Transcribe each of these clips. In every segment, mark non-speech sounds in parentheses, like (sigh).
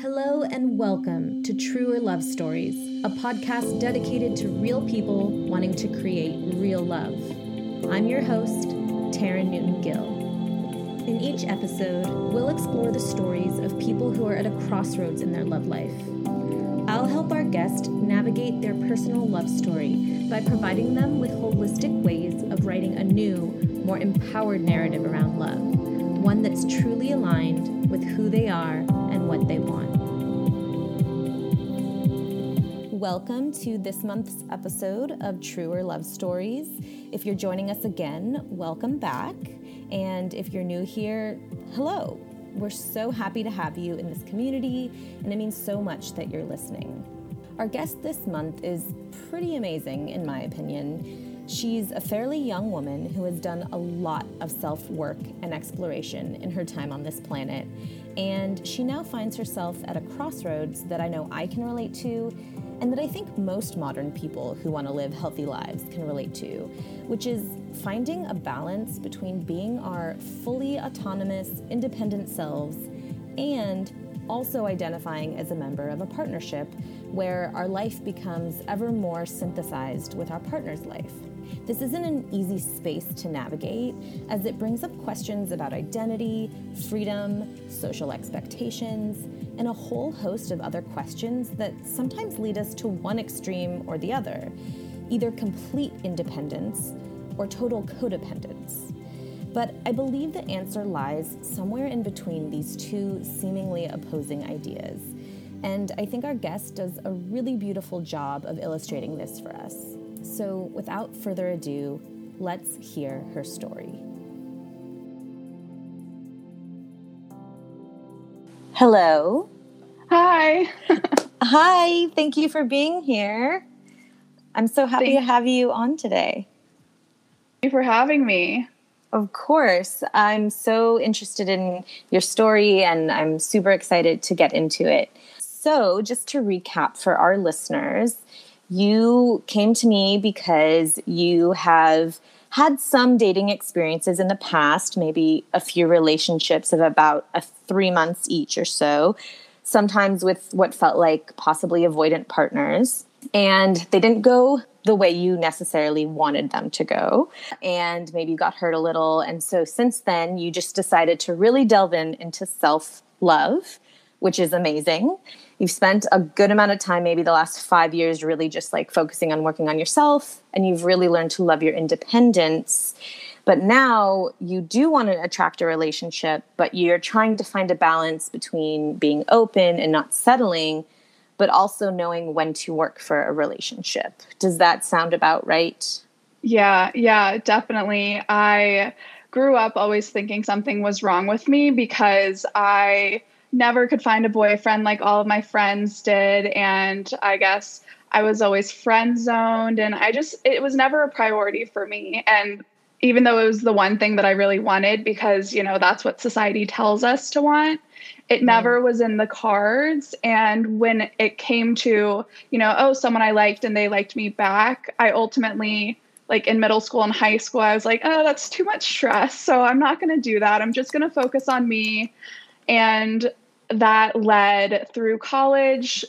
Hello and welcome to Truer Love Stories, a podcast dedicated to real people wanting to create real love. I'm your host, Taryn Newton Gill. In each episode, we'll explore the stories of people who are at a crossroads in their love life. I'll help our guest navigate their personal love story by providing them with holistic ways of writing a new, more empowered narrative around love, one that's truly aligned with who they are and what they want. Welcome to this month's episode of Truer Love Stories. If you're joining us again, welcome back. And if you're new here, hello. We're so happy to have you in this community, and it means so much that you're listening. Our guest this month is pretty amazing, in my opinion. She's a fairly young woman who has done a lot of self work and exploration in her time on this planet, and she now finds herself at a crossroads that I know I can relate to and that I think most modern people who want to live healthy lives can relate to, which is finding a balance between being our fully autonomous, independent selves and also identifying as a member of a partnership where our life becomes ever more synthesized with our partner's life. This isn't an easy space to navigate as it brings up questions about identity, freedom, social expectations, and a whole host of other questions that sometimes lead us to one extreme or the other either complete independence or total codependence. But I believe the answer lies somewhere in between these two seemingly opposing ideas. And I think our guest does a really beautiful job of illustrating this for us. So, without further ado, let's hear her story. Hello. Hi. (laughs) Hi. Thank you for being here. I'm so happy Thank to have you on today. Thank you for having me. Of course. I'm so interested in your story and I'm super excited to get into it. So, just to recap for our listeners, you came to me because you have had some dating experiences in the past, maybe a few relationships of about a three months each or so, sometimes with what felt like possibly avoidant partners. And they didn't go the way you necessarily wanted them to go. And maybe you got hurt a little. And so since then, you just decided to really delve in into self love, which is amazing. You've spent a good amount of time, maybe the last five years, really just like focusing on working on yourself. And you've really learned to love your independence. But now you do want to attract a relationship, but you're trying to find a balance between being open and not settling, but also knowing when to work for a relationship. Does that sound about right? Yeah, yeah, definitely. I grew up always thinking something was wrong with me because I never could find a boyfriend like all of my friends did. And I guess I was always friend zoned. And I just, it was never a priority for me. And even though it was the one thing that I really wanted, because, you know, that's what society tells us to want, it mm-hmm. never was in the cards. And when it came to, you know, oh, someone I liked and they liked me back, I ultimately, like in middle school and high school, I was like, oh, that's too much stress. So I'm not going to do that. I'm just going to focus on me. And that led through college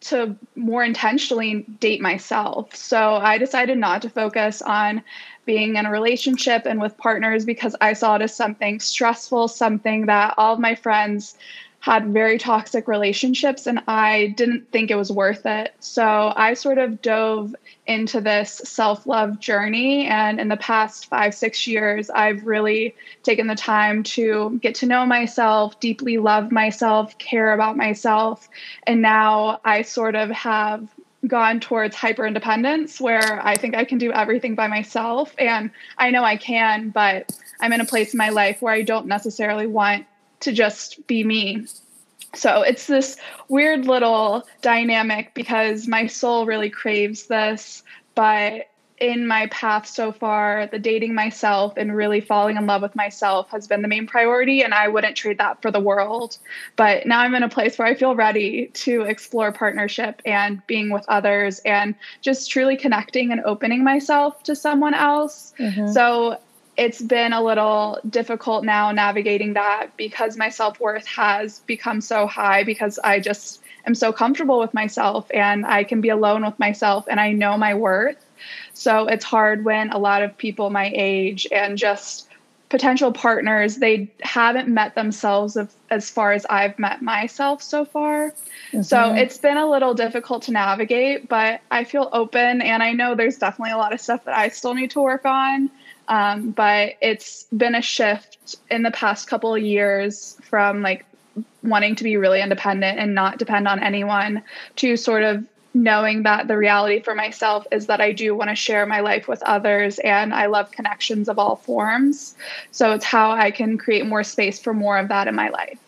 to more intentionally date myself. So I decided not to focus on being in a relationship and with partners because I saw it as something stressful, something that all of my friends had very toxic relationships and I didn't think it was worth it. So I sort of dove into this self love journey. And in the past five, six years, I've really taken the time to get to know myself, deeply love myself, care about myself. And now I sort of have gone towards hyper independence where I think I can do everything by myself. And I know I can, but I'm in a place in my life where I don't necessarily want to just be me. So it's this weird little dynamic because my soul really craves this, but in my path so far, the dating myself and really falling in love with myself has been the main priority, and I wouldn't trade that for the world. But now I'm in a place where I feel ready to explore partnership and being with others and just truly connecting and opening myself to someone else. Mm-hmm. So it's been a little difficult now navigating that because my self worth has become so high because I just am so comfortable with myself and I can be alone with myself and I know my worth. So it's hard when a lot of people my age and just potential partners they haven't met themselves of, as far as I've met myself so far. Mm-hmm. So it's been a little difficult to navigate, but I feel open and I know there's definitely a lot of stuff that I still need to work on. Um, but it's been a shift in the past couple of years from like wanting to be really independent and not depend on anyone to sort of knowing that the reality for myself is that I do want to share my life with others and I love connections of all forms. So it's how I can create more space for more of that in my life.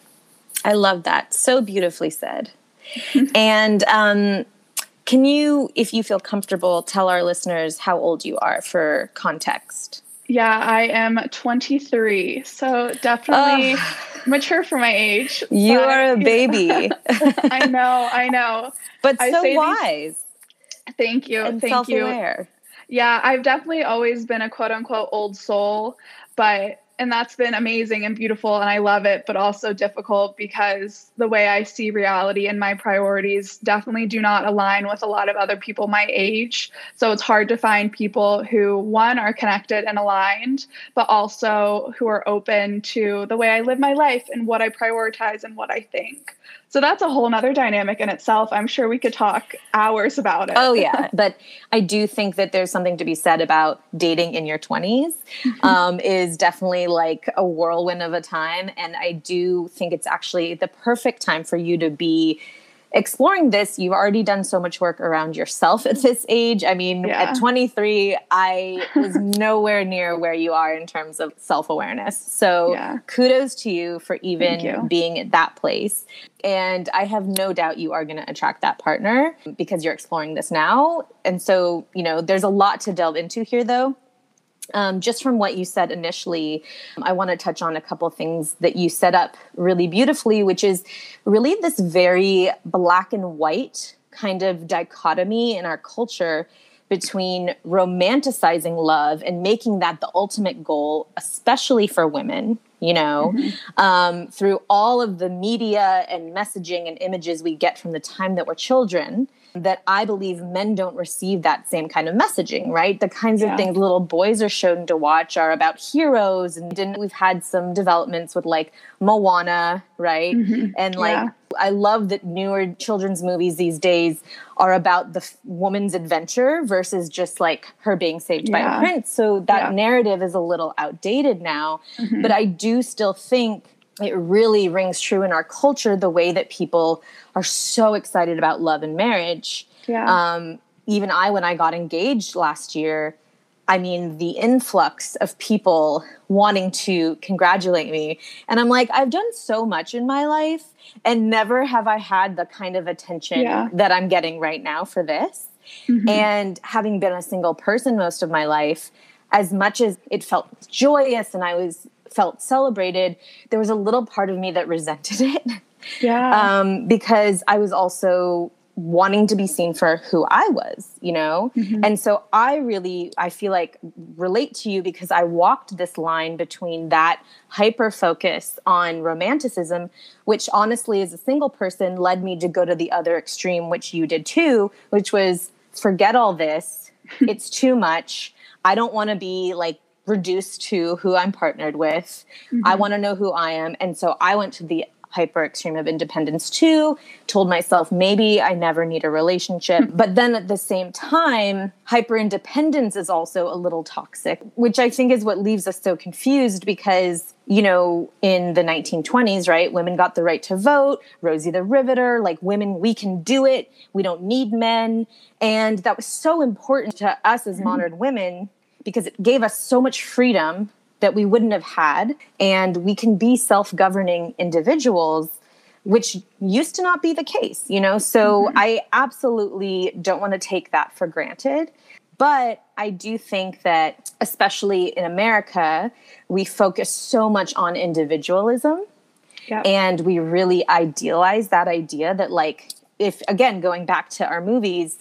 I love that. So beautifully said. (laughs) and um, can you, if you feel comfortable, tell our listeners how old you are for context? Yeah, I am 23. So definitely mature for my age. You are a (laughs) baby. I know, I know. But I so wise. These, thank you. And thank self-aware. you. Yeah, I've definitely always been a quote unquote old soul, but and that's been amazing and beautiful and I love it, but also difficult because the way I see reality and my priorities definitely do not align with a lot of other people my age. So it's hard to find people who one are connected and aligned, but also who are open to the way I live my life and what I prioritize and what I think. So that's a whole nother dynamic in itself. I'm sure we could talk hours about it. Oh, yeah. (laughs) but I do think that there's something to be said about dating in your 20s, um, is definitely like a whirlwind of a time. And I do think it's actually the perfect time for you to be exploring this, you've already done so much work around yourself at this age. I mean, yeah. at 23, I (laughs) was nowhere near where you are in terms of self awareness. So yeah. kudos to you for even you. being at that place. And I have no doubt you are going to attract that partner because you're exploring this now. And so, you know, there's a lot to delve into here, though. Um, just from what you said initially, I want to touch on a couple things that you set up really beautifully, which is really this very black and white kind of dichotomy in our culture between romanticizing love and making that the ultimate goal, especially for women, you know, mm-hmm. um, through all of the media and messaging and images we get from the time that we're children that I believe men don't receive that same kind of messaging, right? The kinds yeah. of things little boys are shown to watch are about heroes. And we've had some developments with like Moana, right? Mm-hmm. And like, yeah. I love that newer children's movies these days are about the f- woman's adventure versus just like her being saved yeah. by a prince. So that narrative is a little outdated now. Mm-hmm. But I do still think it really rings true in our culture the way that people are so excited about love and marriage. Yeah. Um, even I, when I got engaged last year, I mean, the influx of people wanting to congratulate me. And I'm like, I've done so much in my life, and never have I had the kind of attention yeah. that I'm getting right now for this. Mm-hmm. And having been a single person most of my life, as much as it felt joyous and I was felt celebrated, there was a little part of me that resented (laughs) it. Yeah. Um, because I was also wanting to be seen for who I was, you know? Mm-hmm. And so I really I feel like relate to you because I walked this line between that hyper focus on romanticism, which honestly as a single person led me to go to the other extreme which you did too, which was forget all this. (laughs) it's too much. I don't want to be like reduced to who I'm partnered with. Mm-hmm. I want to know who I am. And so I went to the hyper extreme of independence too, told myself maybe I never need a relationship. Hmm. but then at the same time, hyper independence is also a little toxic, which I think is what leaves us so confused because you know, in the 1920s, right, women got the right to vote, Rosie the Riveter, like women, we can do it, we don't need men. And that was so important to us as mm-hmm. modern women because it gave us so much freedom that we wouldn't have had. And we can be self governing individuals, which used to not be the case, you know? So mm-hmm. I absolutely don't want to take that for granted. But I do think that, especially in America, we focus so much on individualism. Yep. And we really idealize that idea that, like, if again, going back to our movies,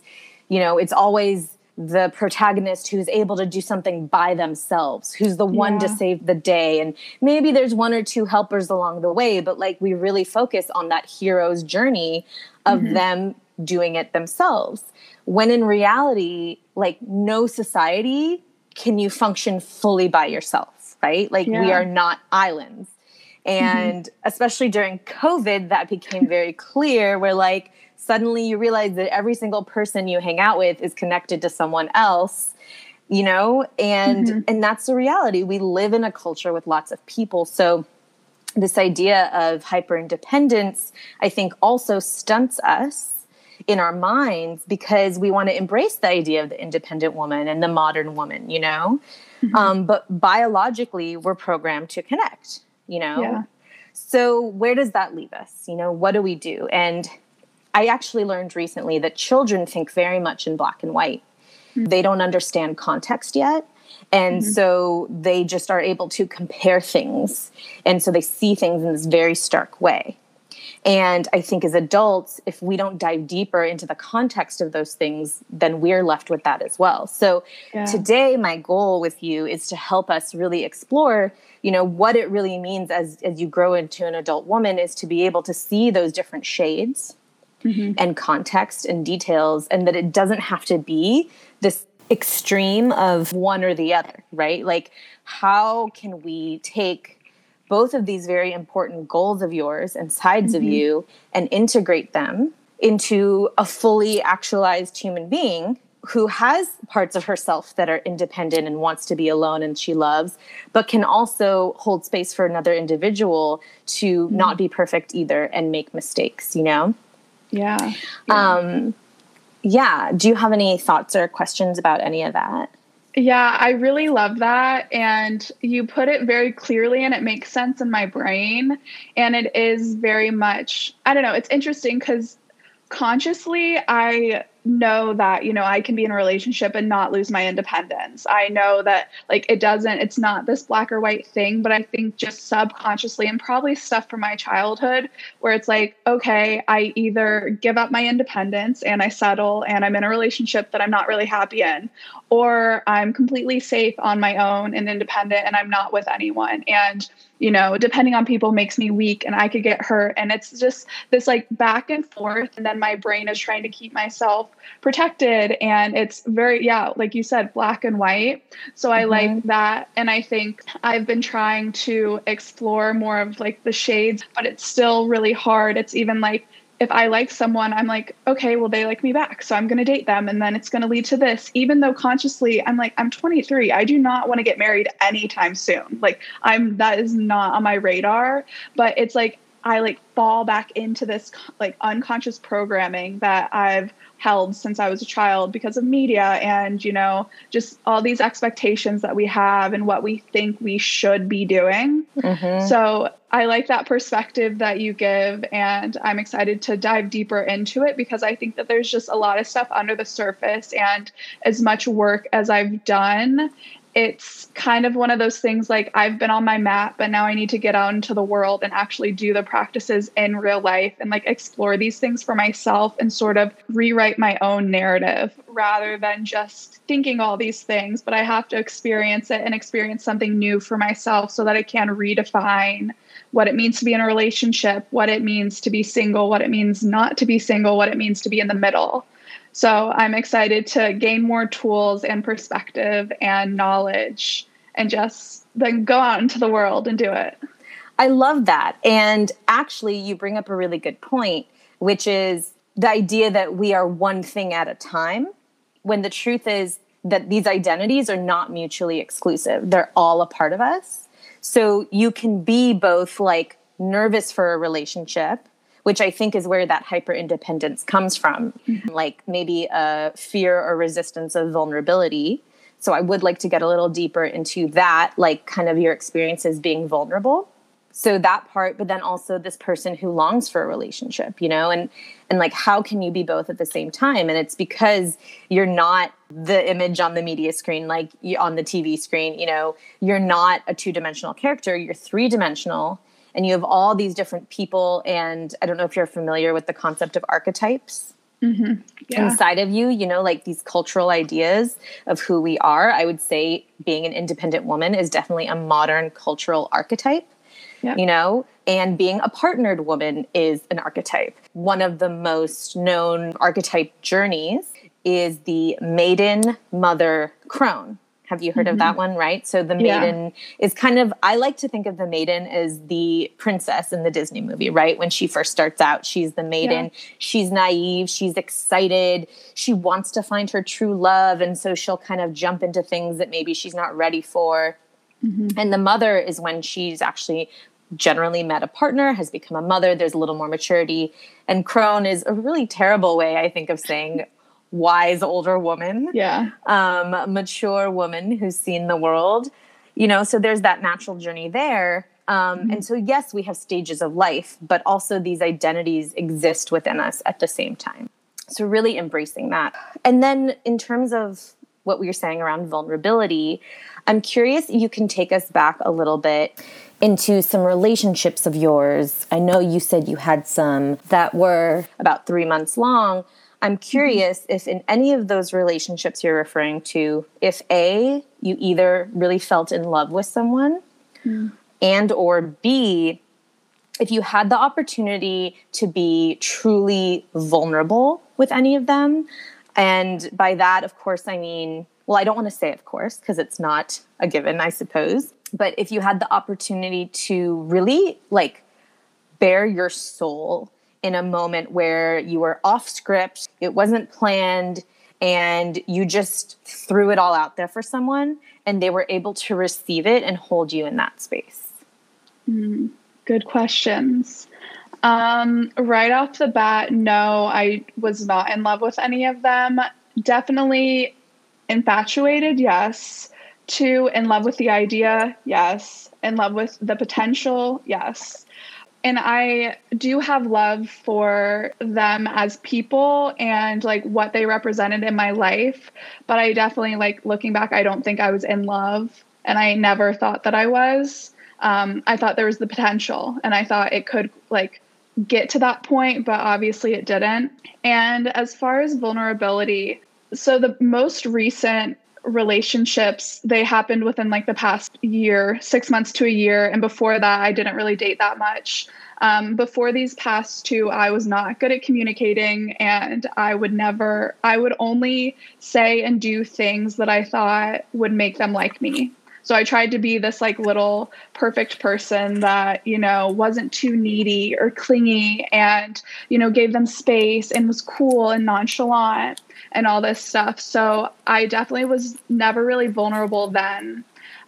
you know, it's always the protagonist who's able to do something by themselves, who's the one yeah. to save the day. And maybe there's one or two helpers along the way, but like we really focus on that hero's journey of mm-hmm. them doing it themselves. When in reality, like no society can you function fully by yourself, right? Like yeah. we are not islands. Mm-hmm. And mm-hmm. especially during COVID, that became very clear where like suddenly you realize that every single person you hang out with is connected to someone else you know? And mm-hmm. and that's the reality. We live in a culture with lots of people. So this idea of hyper independence i think also stunts us in our minds because we want to embrace the idea of the independent woman and the modern woman you know? Mm-hmm. um, but biologically we're programmed to connect you know? Yeah. so where does that leave us? You know what do we do? And I actually learned recently that children think very much in black and white. Mm-hmm. They don't understand context yet. And mm-hmm. so they just are able to compare things. And so they see things in this very stark way. And I think as adults, if we don't dive deeper into the context of those things, then we're left with that as well. So yeah. today, my goal with you is to help us really explore, you know, what it really means as, as you grow into an adult woman is to be able to see those different shades mm-hmm. and context and details, and that it doesn't have to be this extreme of one or the other, right? Like, how can we take both of these very important goals of yours and sides mm-hmm. of you and integrate them into a fully actualized human being who has parts of herself that are independent and wants to be alone and she loves, but can also hold space for another individual to mm-hmm. not be perfect either and make mistakes, you know? Yeah. yeah. Um, yeah. Do you have any thoughts or questions about any of that? Yeah, I really love that. And you put it very clearly, and it makes sense in my brain. And it is very much, I don't know, it's interesting because consciously, I know that you know i can be in a relationship and not lose my independence. I know that like it doesn't it's not this black or white thing but i think just subconsciously and probably stuff from my childhood where it's like okay i either give up my independence and i settle and i'm in a relationship that i'm not really happy in or i'm completely safe on my own and independent and i'm not with anyone and you know, depending on people makes me weak and I could get hurt. And it's just this like back and forth. And then my brain is trying to keep myself protected. And it's very, yeah, like you said, black and white. So I mm-hmm. like that. And I think I've been trying to explore more of like the shades, but it's still really hard. It's even like, if I like someone, I'm like, okay, well, they like me back. So I'm going to date them. And then it's going to lead to this, even though consciously I'm like, I'm 23. I do not want to get married anytime soon. Like, I'm, that is not on my radar. But it's like, I like fall back into this like unconscious programming that I've held since I was a child because of media and, you know, just all these expectations that we have and what we think we should be doing. Mm-hmm. So I like that perspective that you give, and I'm excited to dive deeper into it because I think that there's just a lot of stuff under the surface. And as much work as I've done it's kind of one of those things like I've been on my mat, but now I need to get out into the world and actually do the practices in real life and like explore these things for myself and sort of rewrite my own narrative rather than just thinking all these things. But I have to experience it and experience something new for myself so that I can redefine what it means to be in a relationship, what it means to be single, what it means not to be single, what it means to be in the middle. So I'm excited to gain more tools and perspective and knowledge and just then go out into the world and do it. I love that. And actually, you bring up a really good point, which is the idea that we are one thing at a time, when the truth is that these identities are not mutually exclusive. They're all a part of us. So you can be both like nervous for a relationship which I think is where that hyper independence comes from, mm-hmm. like maybe a fear or resistance of vulnerability. So I would like to get a little deeper into that, like kind of your experiences being vulnerable. So that part, but then also this person who longs for a relationship, you know, and and like how can you be both at the same time? And it's because you're not the image on the media screen, like on the TV screen, you know, you're not a two dimensional character, you're three dimensional and you have all these different people and i don't know if you're familiar with the concept of archetypes mm-hmm. yeah. inside of you, you know, like these cultural ideas of who we are. I would say being an independent woman is definitely a modern cultural archetype. Yep. You know, and being a partnered woman is an archetype. One of the most known archetype journeys is the maiden mother crone. Have you heard mm-hmm. of that one, right? So the maiden yeah. is kind of I like to think of the maiden as the princess in the Disney movie, right? When she first starts out, she's the maiden. Yeah. She's naive, she's excited, she wants to find her true love and so she'll kind of jump into things that maybe she's not ready for. Mm-hmm. And the mother is when she's actually generally met a partner, has become a mother, there's a little more maturity. And crone is a really terrible way, I think, of saying wise older woman. Yeah. Um, mature woman who's seen the world. You know, so there's that natural journey there. Um, mm-hmm. And so, yes, we have stages of life, but also these identities exist within us at the same time. So, really embracing that. And then, in terms of what we were saying around vulnerability, I'm curious you can take us back a little bit into some relationships of yours. I know you said you had some that were about three months long. I'm mm-hmm. curious if in any of those relationships you're referring to, if A, you either really felt in love with someone mm. and or B, if you had the opportunity to be truly vulnerable with any of them. And by that, of course, I mean, well, I don't want to say of course, because it's not a given, I suppose. But if you had the opportunity to really like bare your soul in a moment where you were off script, it wasn't planned, and you just threw it all out there for someone and they were able to receive it and hold you in that space? Mm, good questions. Um, right off the bat, no, I was not in love with any of them. Definitely infatuated, yes. Two, in love with the idea, yes. In love with the potential, yes and I do have love for them as people and like what they represented in my life. But I definitely like looking back, I don't think I was in love, and I never thought that I was. Um, I thought there was the potential, and I thought it could like get to that point, but obviously it didn't. And as far as vulnerability, so the most recent relationships. They happened within like the past year six months to a year and before that i didn't really date that much. Um, before these past two i was not good at communicating and i would never i would only say and do things that i thought would make them like me. So I tried to be this like little perfect person that, you know, wasn't too needy or clingy and, you know, gave them space and was cool and nonchalant and all this stuff. So I definitely was never really vulnerable then.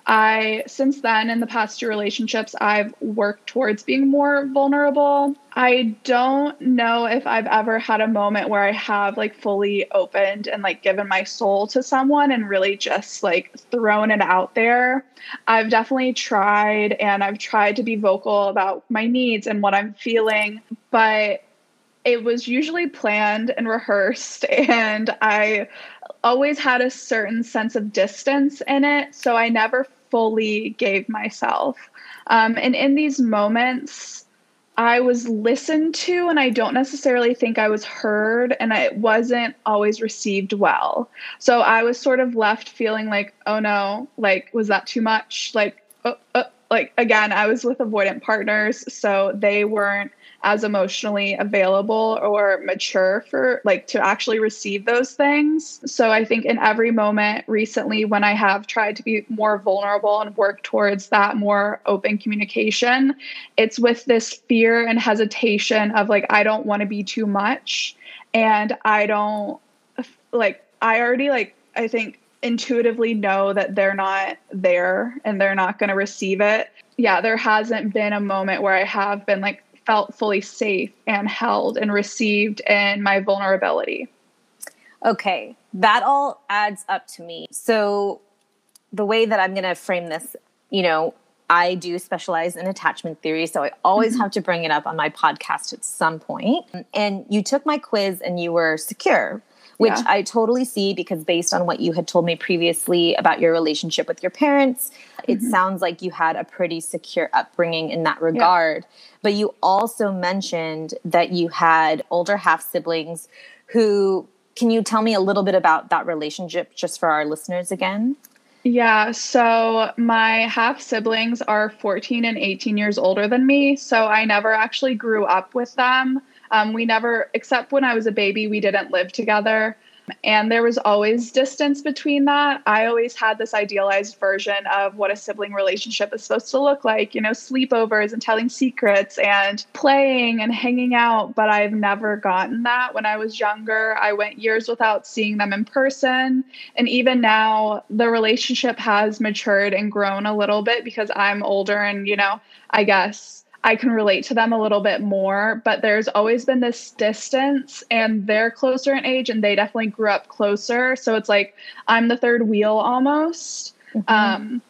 I, since then, in the past two relationships, I've worked towards being more vulnerable. I don't know if I've ever had a moment where I have like fully opened and like given my soul to someone and really just like thrown it out there. I've definitely tried and I've tried to be vocal about my needs and what I'm feeling, but it was usually planned and rehearsed and i always had a certain sense of distance in it so i never fully gave myself. Um, and in these moments i was listened to and i don't necessarily think i was heard and it wasn't always received well. So i was sort of left feeling like oh no like was that too much? Like uh, uh, like again i was with avoidant partners so they weren't as emotionally available or mature for like to actually receive those things. So I think in every moment recently when I have tried to be more vulnerable and work towards that more open communication, it's with this fear and hesitation of like I don't want to be too much and I don't like I already like I think intuitively know that they're not there and they're not going to receive it. Yeah, there hasn't been a moment where I have been like felt fully safe and held and received in my vulnerability. Okay, that all adds up to me. So, the way that I'm going to frame this, you know, I do specialize in attachment theory, so I always mm-hmm. have to bring it up on my podcast at some point. And you took my quiz and you were secure, which yeah. I totally see because based on what you had told me previously about your relationship with your parents, mm-hmm. it sounds like you had a pretty secure upbringing in that regard. Yeah. But you also mentioned that you had older half siblings who can you tell me a little bit about that relationship just for our listeners again? Yeah, so my half siblings are 14 and 18 years older than me. So I never actually grew up with them. Um, we never, except when I was a baby, we didn't live together. And there was always distance between that. I always had this idealized version of what a sibling relationship is supposed to look like, you know, sleepovers and telling secrets and playing and hanging out. But I've never gotten that. When I was younger, I went years without seeing them in person. And even now, the relationship has matured and grown a little bit because I'm older and, you know, I guess I can relate to them a little bit more, but there's always been this distance and they're closer in age and they definitely grew up closer. So it's like I'm the third wheel almost. Mm-hmm. Um,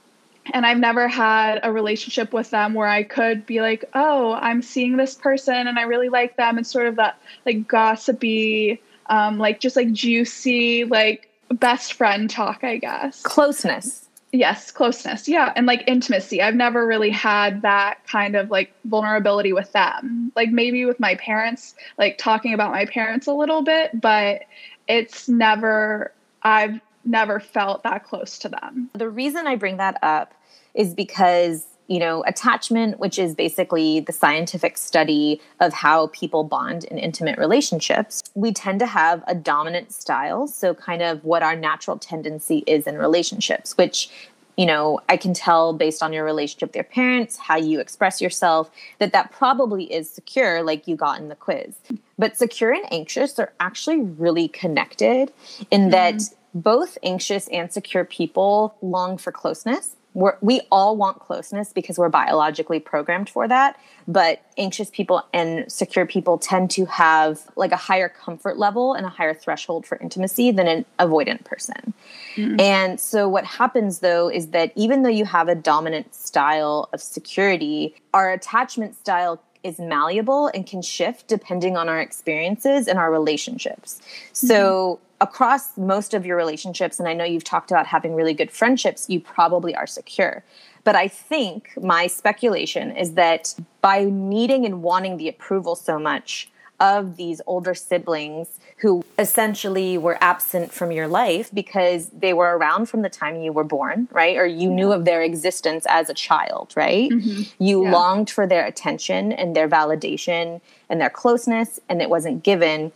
and I've never had a relationship with them where I could be like, oh, I'm seeing this person and I really like them. It's sort of that like gossipy, um, like just like juicy, like best friend talk, I guess. Closeness. Yes, closeness. Yeah. And like intimacy. I've never really had that kind of like vulnerability with them. Like maybe with my parents, like talking about my parents a little bit, but it's never, I've never felt that close to them. The reason I bring that up is because you know, attachment, which is basically the scientific study of how people bond in intimate relationships, we tend to have a dominant style. So, kind of what our natural tendency is in relationships, which you know, I can tell based on your relationship with your parents, how you express yourself, that that probably is secure, like you got in the quiz. But secure and anxious are actually really connected in that mm-hmm. both anxious and secure people long for closeness we're, we all want closeness because we're biologically programmed for that but anxious people and secure people tend to have like a higher comfort level and a higher threshold for intimacy than an avoidant person. Mm-hmm. and so what happens though is that even though you have a dominant style of security our attachment style is malleable and can shift depending on our experiences and our relationships. So mm-hmm across most of your relationships, and I know you've talked about having really good friendships, you probably are secure. But I think my speculation is that by needing and wanting the approval so much of these older siblings who essentially were absent from your life because they were around from the time you were born, right? Or you knew of their existence as a child, right? Mm-hmm. You yeah. longed for their attention and their validation and their closeness, and it wasn't given.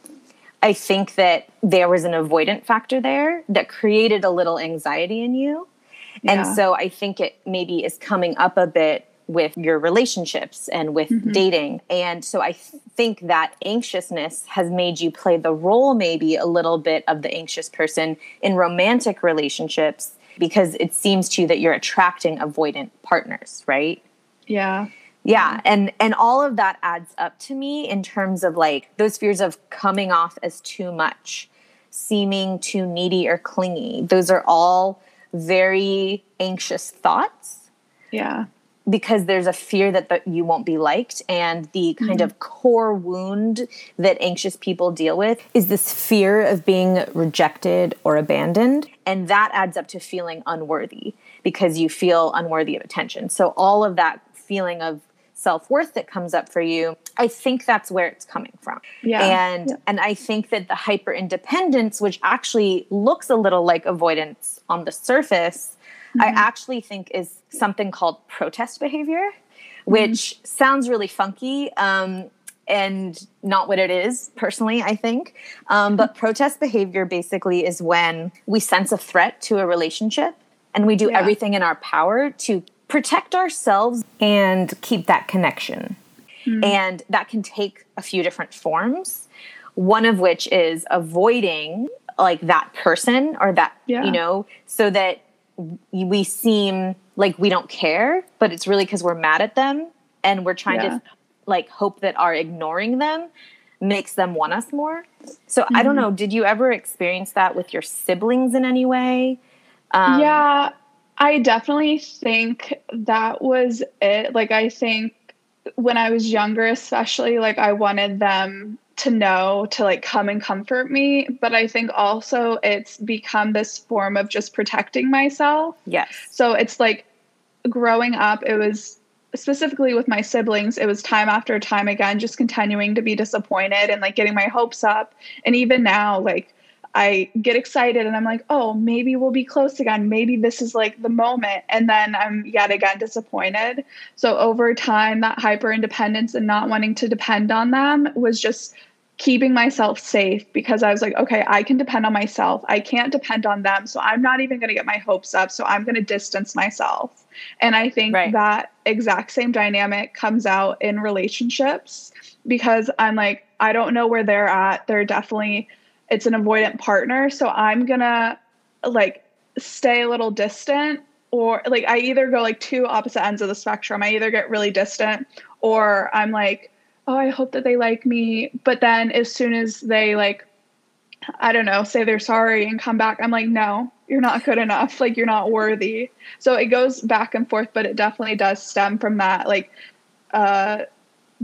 I think that there was an avoidant factor there that created a little anxiety in you. Yeah. And so I think it maybe is coming up a bit with your relationships and with mm-hmm. dating. And so I th- think that anxiousness has made you play the role, maybe a little bit of the anxious person in romantic relationships because it seems to you that you're attracting avoidant partners, right? Yeah yeah and and all of that adds up to me in terms of like those fears of coming off as too much seeming too needy or clingy. Those are all very anxious thoughts yeah. because there's a fear that the, you won't be liked and the kind mm-hmm. of core wound that anxious people deal with is this fear of being rejected or abandoned and that adds up to feeling unworthy because you feel unworthy of attention. So all of that feeling of self worth that comes up for you, I think that's where it's coming from. Yeah. And yeah. and I think that the hyper independence, which actually looks a little like avoidance on the surface, mm-hmm. I actually think is something called protest behavior, which mm-hmm. sounds really funky. Um, and not what it is personally i think um, but mm-hmm. protest behavior basically is when we sense a threat to a relationship and we do yeah. everything in our power to protect ourselves and keep that connection. Mm. And that can take a few different forms. One of which is avoiding like that person or that, yeah. you know, so that we seem like we don't care, but it's really because we're mad at them and we're trying yeah. to like hope that our ignoring them makes them want us more. So mm-hmm. I don't hmm. know, did you ever experience that with your siblings in any way? Um, yeah, I definitely think that was it. Like, I think when I was younger, especially, like, I wanted them to know to like come and comfort me. But i think also it's become this form of just protecting myself. Yes. So it's like growing up it was specifically with my siblings it was time after time again just continuing to be disappointed and like getting my hopes up. And even now like I get excited and I'm like, oh, maybe we'll be close again. Maybe this is like the moment. And then I'm yet again disappointed. So over time, that hyper independence and not wanting to depend on them was just keeping myself safe because I was like, okay, I can depend on myself. I can't depend on them. So I'm not even going to get my hopes up. So I'm going to distance myself. And I think right. that exact same dynamic comes out in relationships because I'm like, I don't know where they're at. They're definitely it's an avoidant partner. So I'm gonna like stay a little distant or like I either go like two opposite ends of the spectrum. I either get really distant or I'm like, oh, I hope that they like me. But then as soon as they like, I don't know, say they're sorry and come back, I'm like, no, you're not good enough. Like you're not worthy. So it goes back and forth, but it definitely does stem from that like uh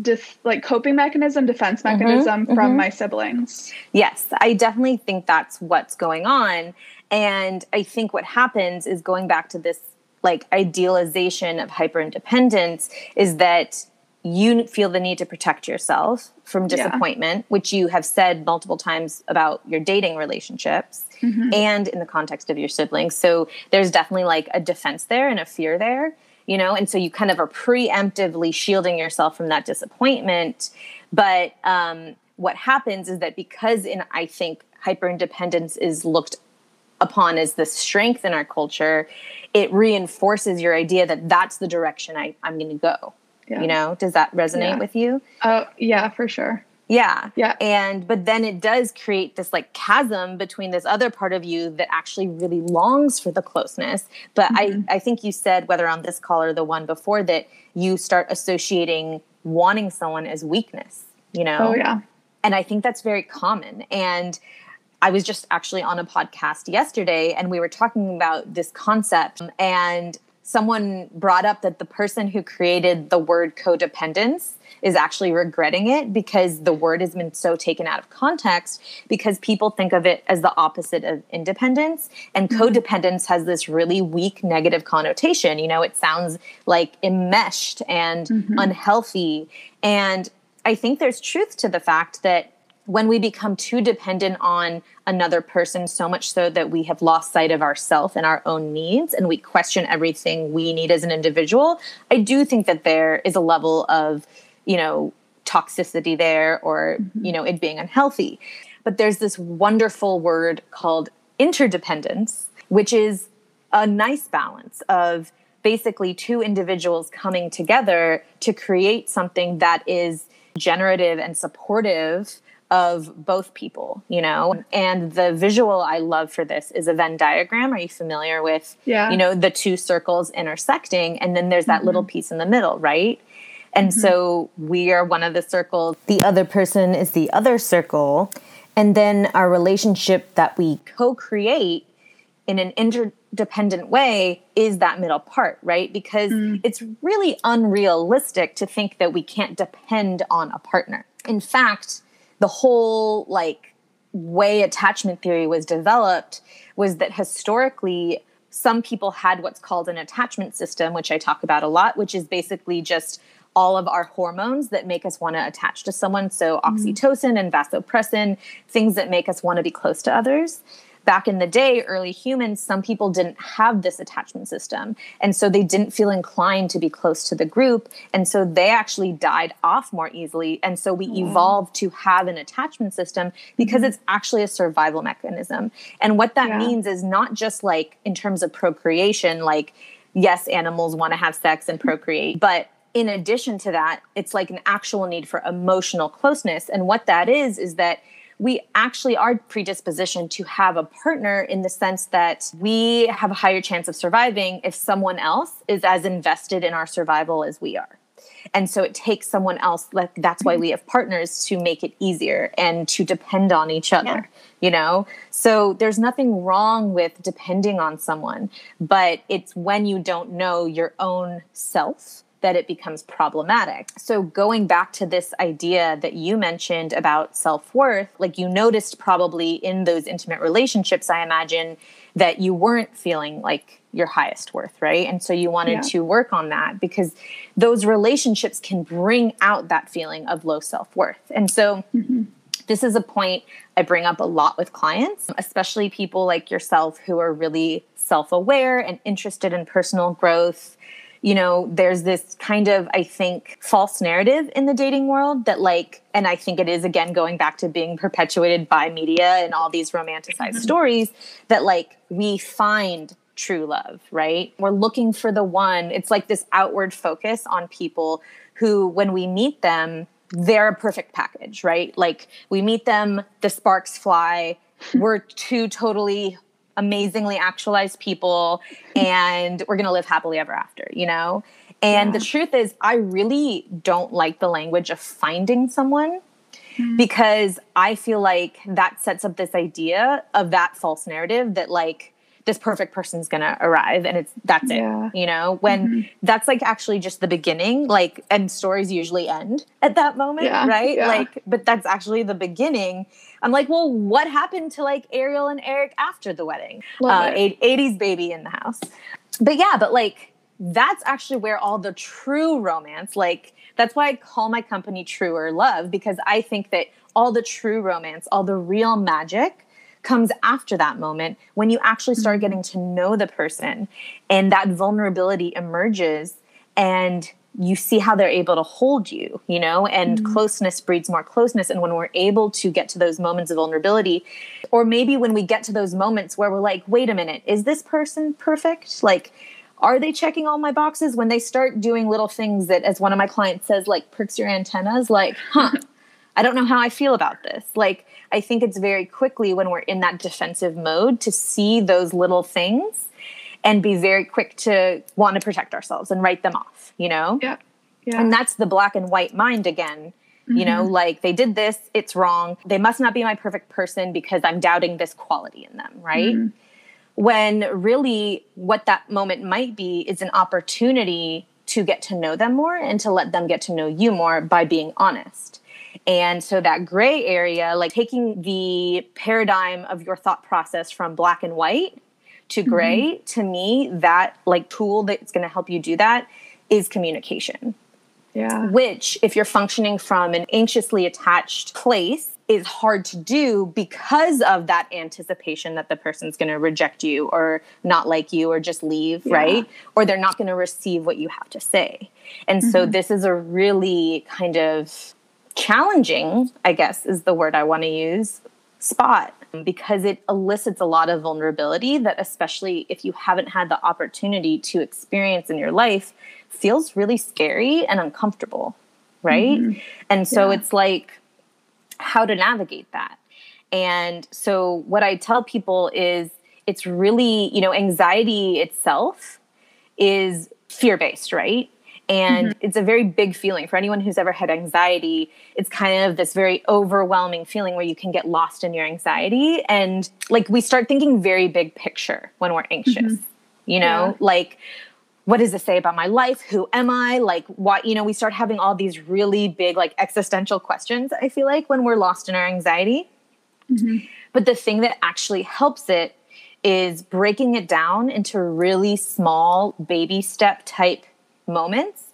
def- like coping mechanism, defense mm-hmm, mechanism mm-hmm, from mm-hmm. my siblings. Yes, I definitely think that's what's going on. And I think what happens is going back to this like idealization of hyper independence is that you feel the need to protect yourself from disappointment, yeah. which you have said multiple times about your dating relationships mm-hmm. and in the context of your siblings. So there's definitely like a defense there and a fear there you know? And so you kind of are preemptively shielding yourself from that disappointment. But um, what happens is that because in i think hyper independence is looked upon as the strength in our culture it reinforces your idea that that's the direction I, i'm going to go. Yeah. you know? Does that resonate yeah. with you? Oh yeah for sure yeah. Yeah. And but then it does create this like chasm between this other part of you that actually really longs for the closeness. But mm-hmm. I I think you said whether on this call or the one before that you start associating wanting someone as weakness, you know? Oh yeah. And I think that's very common. And I was just actually on a podcast yesterday and we were talking about this concept and someone brought up that the person who created the word codependence is actually regretting it because the word has been so taken out of context because people think of it as the opposite of independence and mm-hmm. codependence has this really weak negative connotation you know it sounds like enmeshed and mm-hmm. unhealthy and i think there's truth to the fact that when we become too dependent on another person so much so that we have lost sight of ourself and our own needs and we question everything we need as an individual i do think that there is a level of you know toxicity there or mm-hmm. you know it being unhealthy but there's this wonderful word called interdependence which is a nice balance of basically two individuals coming together to create something that is generative and supportive of both people, you know? And the visual I love for this is a Venn diagram. Are you familiar with, yeah. you know, the two circles intersecting? And then there's that mm-hmm. little piece in the middle, right? And mm-hmm. so we are one of the circles, the other person is the other circle. And then our relationship that we co create in an interdependent way is that middle part, right? Because mm. it's really unrealistic to think that we can't depend on a partner. In fact, the whole like way attachment theory was developed was that historically some people had what's called an attachment system which i talk about a lot which is basically just all of our hormones that make us want to attach to someone so mm-hmm. oxytocin and vasopressin things that make us want to be close to others back in the day, early humans, some people didn't have this attachment system. And so they didn't feel inclined to be close to the group. And so they actually died off more easily. And so we mm. evolved to have an attachment system because mm. it's actually a survival mechanism. And what that yeah. means is not just like in terms of procreation, like, yes, animals want to have sex and procreate, but in addition to that, it's like an actual need for emotional closeness. And what that is, is that we actually are predispositioned to have a partner in the sense that we have a higher chance of surviving if someone else is as invested in our survival as we are. And so it takes someone else, like that's why we have partners to make it easier and to depend on each other, yeah. you know? So there's nothing wrong with depending on someone, but it's when you don't know your own self that it becomes problematic. So, going back to this idea that you mentioned about self worth, like you noticed probably in those intimate relationships, I imagine that you weren't feeling like your highest worth, right? And so you wanted yeah. to work on that because those relationships can bring out that feeling of low self worth. And so, mm-hmm. this is a point I bring up a lot with clients, especially people like yourself who are really self aware and interested in personal growth you know, there's this kind of, I think, false narrative in the dating world that, like, and I think it is again going back to being perpetuated by media and all these romanticized mm-hmm. stories that, like, we find true love, right? We're looking for the one. It's like this outward focus on people who, when we meet them, they're a perfect package, right? Like, we meet them, the sparks fly. (laughs) We're two totally amazingly actualized people and we're going to live happily ever after, you know? And yeah. the truth is, I really don't like the language of finding someone mm-hmm. because I feel like that sets up this idea of that false narrative that, like, this perfect person's gonna arrive and it's that's yeah. it you know when mm-hmm. that's like actually just the beginning like and stories usually end at that moment yeah. right yeah. like but that's actually the beginning i'm like well what happened to like ariel and eric after the wedding uh, 80s baby in the house but yeah but like that's actually where all the true romance like that's why i call my company truer love because i think that all the true romance all the real magic comes after that moment when you actually start mm-hmm. getting to know the person and that vulnerability emerges and you see how they're able to hold you, you know, and mm-hmm. closeness breeds more closeness. And when we're able to get to those moments of vulnerability, or maybe when we get to those moments where we're like, wait a minute, is this person perfect? Like, are they checking all my boxes when they start doing little things that, as one of my clients says, like perks your antennas? Like, huh, I don't know how I feel about this. Like, I think it's very quickly when we're in that defensive mode to see those little things and be very quick to want to protect ourselves and write them off, you know? Yeah. Yeah. And that's the black and white mind again. Mm-hmm. You know, mm-hmm. like they did this, it's wrong. They must not be my perfect person because I'm doubting this quality in them, right? Mm-hmm. When really what that moment might be is an opportunity to get to know them more and to let them get to know you more by being honest. And so that gray area, like taking the paradigm of your thought process from black and white to mm-hmm. gray, mm-hmm. to me, that like tool that's going to help you do that is communication. Yeah. Which, if you're functioning from an anxiously attached place, is hard to do because of that anticipation that the person's going to reject you or not like you or just leave, yeah. right? Or they're not going to receive what you have to say. And mm-hmm. so, this is a really kind of challenging, I guess is the word I want to use, spot because it elicits a lot of vulnerability that, especially if you haven't had the opportunity to experience in your life, feels really scary and uncomfortable. Right. Mm-hmm. And so yeah. it's like how to navigate that. And so, what I tell people is it's really, you know, anxiety itself is fear based, right? And mm-hmm. it's a very big feeling for anyone who's ever had anxiety. It's kind of this very overwhelming feeling where you can get lost in your anxiety. And like we start thinking very big picture when we're anxious, mm-hmm. you know, yeah. like, what does this say about my life? Who am I? Like, what, you know, we start having all these really big, like, existential questions, I feel like, when we're lost in our anxiety. Mm-hmm. But the thing that actually helps it is breaking it down into really small baby step type moments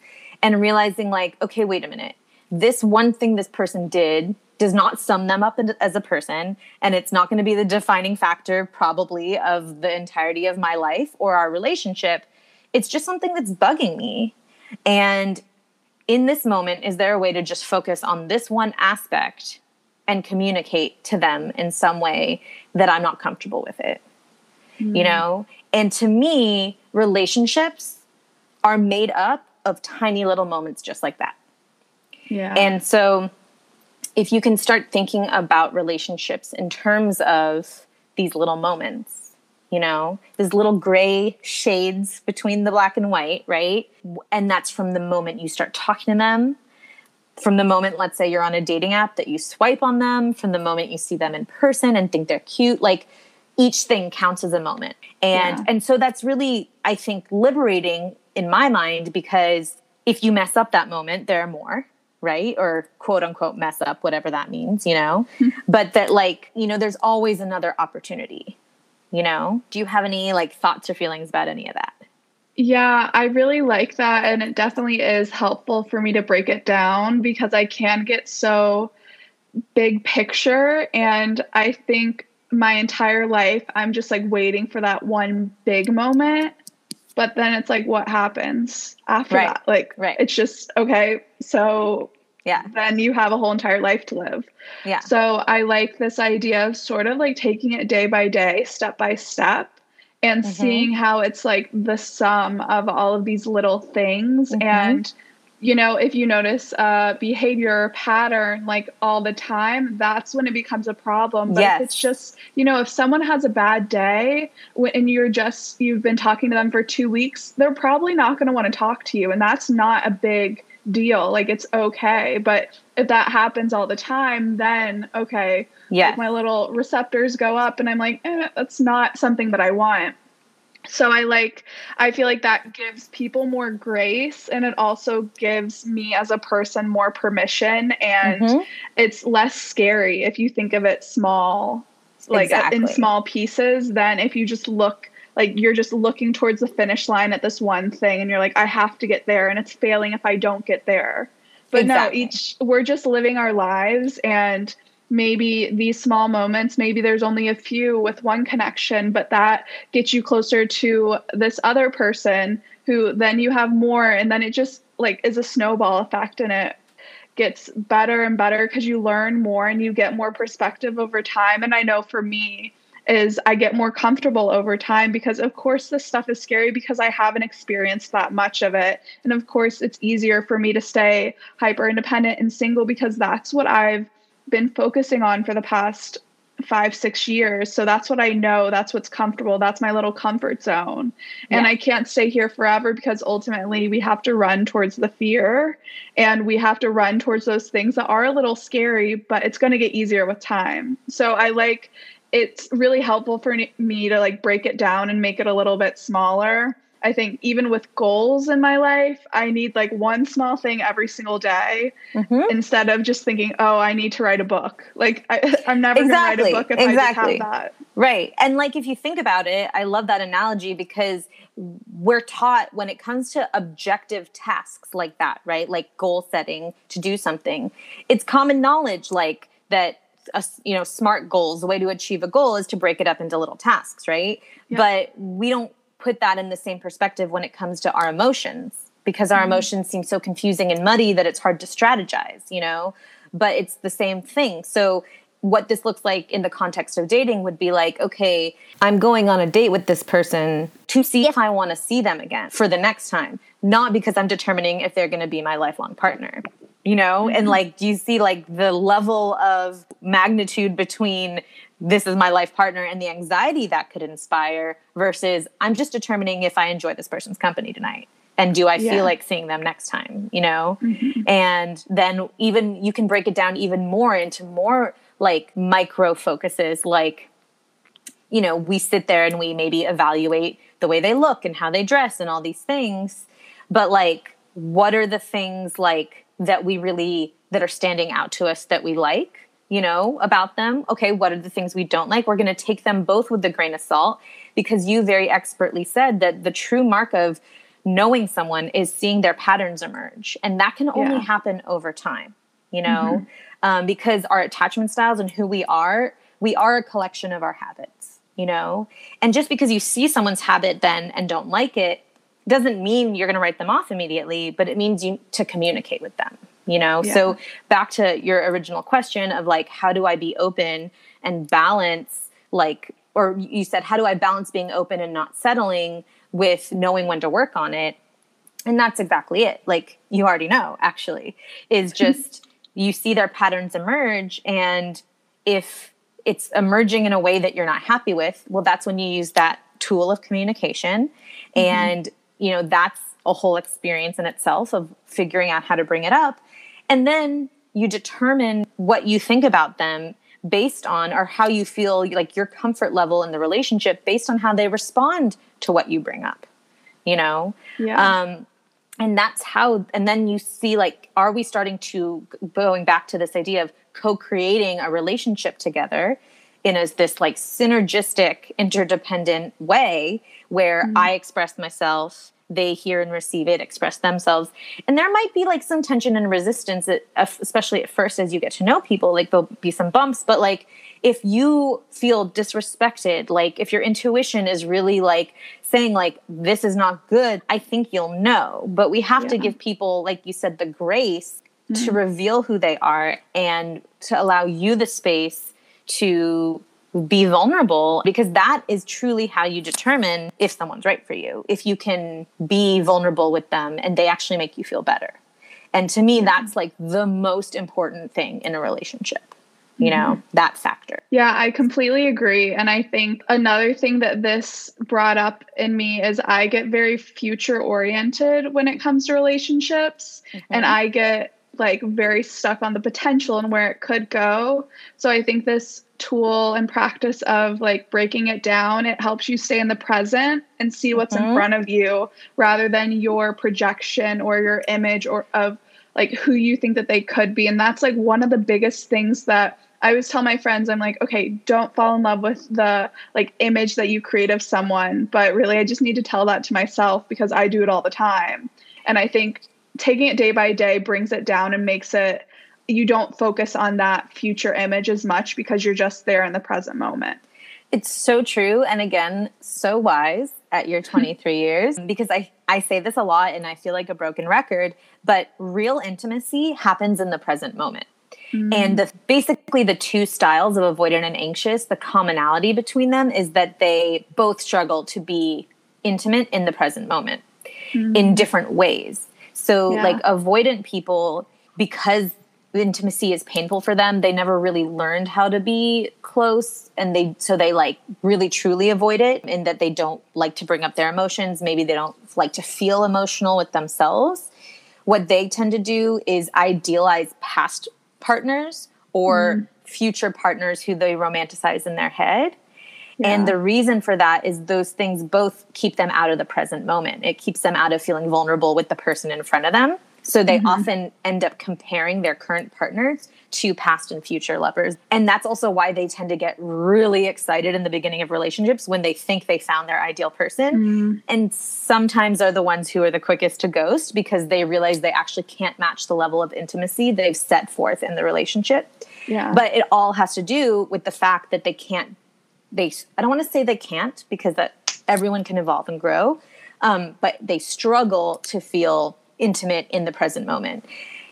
and realizing like okay wait a minute. This one thing this person did does not sum them up as a person and it's not going to be the defining factor probably of the entirety of my life or our relationship. It's just something that's bugging me. And in this moment is there a way to just focus on this one aspect and communicate to them in some way that i'm not comfortable with it? Mm. you know? And to me relationships are made up of tiny little moments just like that. Yeah. And so if you can start thinking about relationships in terms of these little moments, you know, these little gray shades between the black and white, right? And that's from the moment you start talking to them, from the moment, let's say you're on a dating app that you swipe on them, from the moment you see them in person and think they're cute, like each thing counts as a moment. And yeah. and so that's really I think liberating in my mind because if you mess up that moment, there are more, right? Or quote unquote mess up, whatever that means, you know? (laughs) but that, like, you know, there's always another opportunity, you know? Do you have any like thoughts or feelings about any of that? Yeah, I really like that. And it definitely is helpful for me to break it down because I can get so big picture. And I think my entire life, I'm just like waiting for that one big moment. But then it's like, what happens after Right. that? Like, Right. it's just, okay, so Yeah. then you have a whole entire life to live. Yeah. So I like this idea of sort of like taking it day by day, step by step, and Mhm. seeing how it's like the sum of all of these little things. Mhm. And, you know, if you notice a behavior pattern like all the time, that's when it becomes a problem. But Yes. if it's just, you know, if someone has a bad day and you're just, you've been talking to them for two weeks, they're probably not going to want to talk to you. And that's not a big deal. Like it's okay. But if that happens all the time, then okay, Yeah. like my little receptors go up and I'm like, eh, that's not something that I want. So I like I feel like that gives people more grace and it also gives me as a person more permission and Mhm. it's less scary if you think of it small like uh, in small pieces than if you just look like you're just looking towards the finish line at this one thing and you're like I have to get there and it's failing if I don't get there. But Exactly. no, each we're just living our lives and maybe these small moments, maybe there's only a few with one connection, but that gets you closer to this other person who then you have more and then it just like is a snowball effect and it gets better and better because you learn more and you get more perspective over time. And I know for me, is I get more comfortable over time because, of course, this stuff is scary because I haven't experienced that much of it. And of course, it's easier for me to stay hyper independent and single because that's what I've been focusing on for the past five, six years. So that's what I know. That's what's comfortable. That's my little comfort zone. And Yeah. I can't stay here forever because ultimately we have to run towards the fear and we have to run towards those things that are a little scary, but it's going to get easier with time. So I like it's really helpful for me to like break it down and make it a little bit smaller. I think even with goals in my life, I need like one small thing every single day Mhm. instead of just thinking, oh, I need to write a book. Like I, (laughs) I'm never Exactly, gonna write a book if exactly. I just have that. Right. And like if you think about it, I love that analogy because we're taught when it comes to objective tasks like that, right? Like goal setting to do something. It's common knowledge like that a, you know, smart goals, the way to achieve a goal is to break it up into little tasks, right? Yeah. But we don't put that in the same perspective when it comes to our emotions because our mm-hmm. emotions seem so confusing and muddy that it's hard to strategize, you know? But it's the same thing. So what this looks like in the context of dating would be like, okay, I'm going on a date with this person to see if I want to see them again for the next time, not because I'm determining if they're going to be my lifelong partner. You know, and mm-hmm. like, do you see like the level of magnitude between this is my life partner and the anxiety that could inspire versus I'm just determining if I enjoy this person's company tonight and do I Yeah. feel like seeing them next time, you know? Mm-hmm. And then even you can break it down even more into more like micro focuses like you know, we sit there and we maybe evaluate the way they look and how they dress and all these things. But like, what are the things like that we really that are standing out to us that we like, you know, about them? Okay, what are the things we don't like? We're going to take them both with a grain of salt because you very expertly said that the true mark of knowing someone is seeing their patterns emerge. And that can only Yeah. happen over time, you know, um, because our attachment styles and who we are, we are a collection of our habits, you know? And just because you see someone's habit then and don't like it, doesn't mean you're going to write them off immediately, but it means you to communicate with them, you know? Yeah. So back to your original question of like, how do I be open and balance like, or you said, how do I balance being open and not settling with knowing when to work on it? And that's exactly it. Like you already know, actually, is (laughs) mm-hmm. just you see their patterns emerge. And if it's emerging in a way that you're not happy with, well, that's when you use that tool of communication. Mm-hmm. And, you know, that's a whole experience in itself of figuring out how to bring it up. And then you determine what you think about them based on or how you feel like your comfort level in the relationship based on how they respond to what you bring up you know Yeah. um, and that's how and then you see like are we starting to going back to this idea of co-creating a relationship together in as this like synergistic interdependent way where mm-hmm. i express myself they hear and receive it express themselves and there might be like some tension and resistance especially at first as you get to know people like there'll be some bumps but like if you feel disrespected like if your intuition is really like saying like this is not good i think you'll know but we have yeah. to give people like you said the grace mm-hmm. to reveal who they are and to allow you the space to be vulnerable because that is truly how you determine if someone's right for you. If you can be vulnerable with them and they actually make you feel better. And to me that's like the most important thing in a relationship you know mm-hmm. that factor. Yeah i completely agree. And i think another thing that this brought up in me is i get very future oriented when it comes to relationships. Mm-hmm. and i get like very stuck on the potential and where it could go. So i think this tool and practice of like breaking it down it helps you stay in the present and see what's mm-hmm. in front of you rather than your projection or your image or of like who you think that they could be and that's like one of the biggest things that I always tell my friends, I'm like, okay, don't fall in love with the like image that you create of someone, but really I just need to tell that to myself because I do it all the time. And I think taking it day by day brings it down and makes it you don't focus on that future image as much because you're just there in the present moment. It's so true and again, so wise at your (laughs) 23 years because I I say this a lot and I feel like a broken record, but real intimacy happens in the present moment. Mm-hmm. And the, basically, the two styles of avoidant and anxious, the commonality between them is that they both struggle to be intimate in the present moment mm-hmm. in different ways. So, yeah. like avoidant people, because intimacy is painful for them, they never really learned how to be close, and they so they like really truly avoid it, in that they don't like to bring up their emotions. Maybe they don't like to feel emotional with themselves. What they tend to do is idealize past partners or mm. future partners who they romanticize in their head. Yeah. And the reason for that is those things both keep them out of the present moment. It keeps them out of feeling vulnerable with the person in front of them. So they mm-hmm. often end up comparing their current partners to past and future lovers. And that's also why they tend to get really excited in the beginning of relationships when they think they found their ideal person. Mm-hmm. And sometimes are the ones who are the quickest to ghost because they realize they actually can't match the level of intimacy they've set forth in the relationship. Yeah. But it all has to do with the fact that they can't they I don't want to say they can't because that everyone can evolve and grow. Um, but they struggle to feel intimate in the present moment.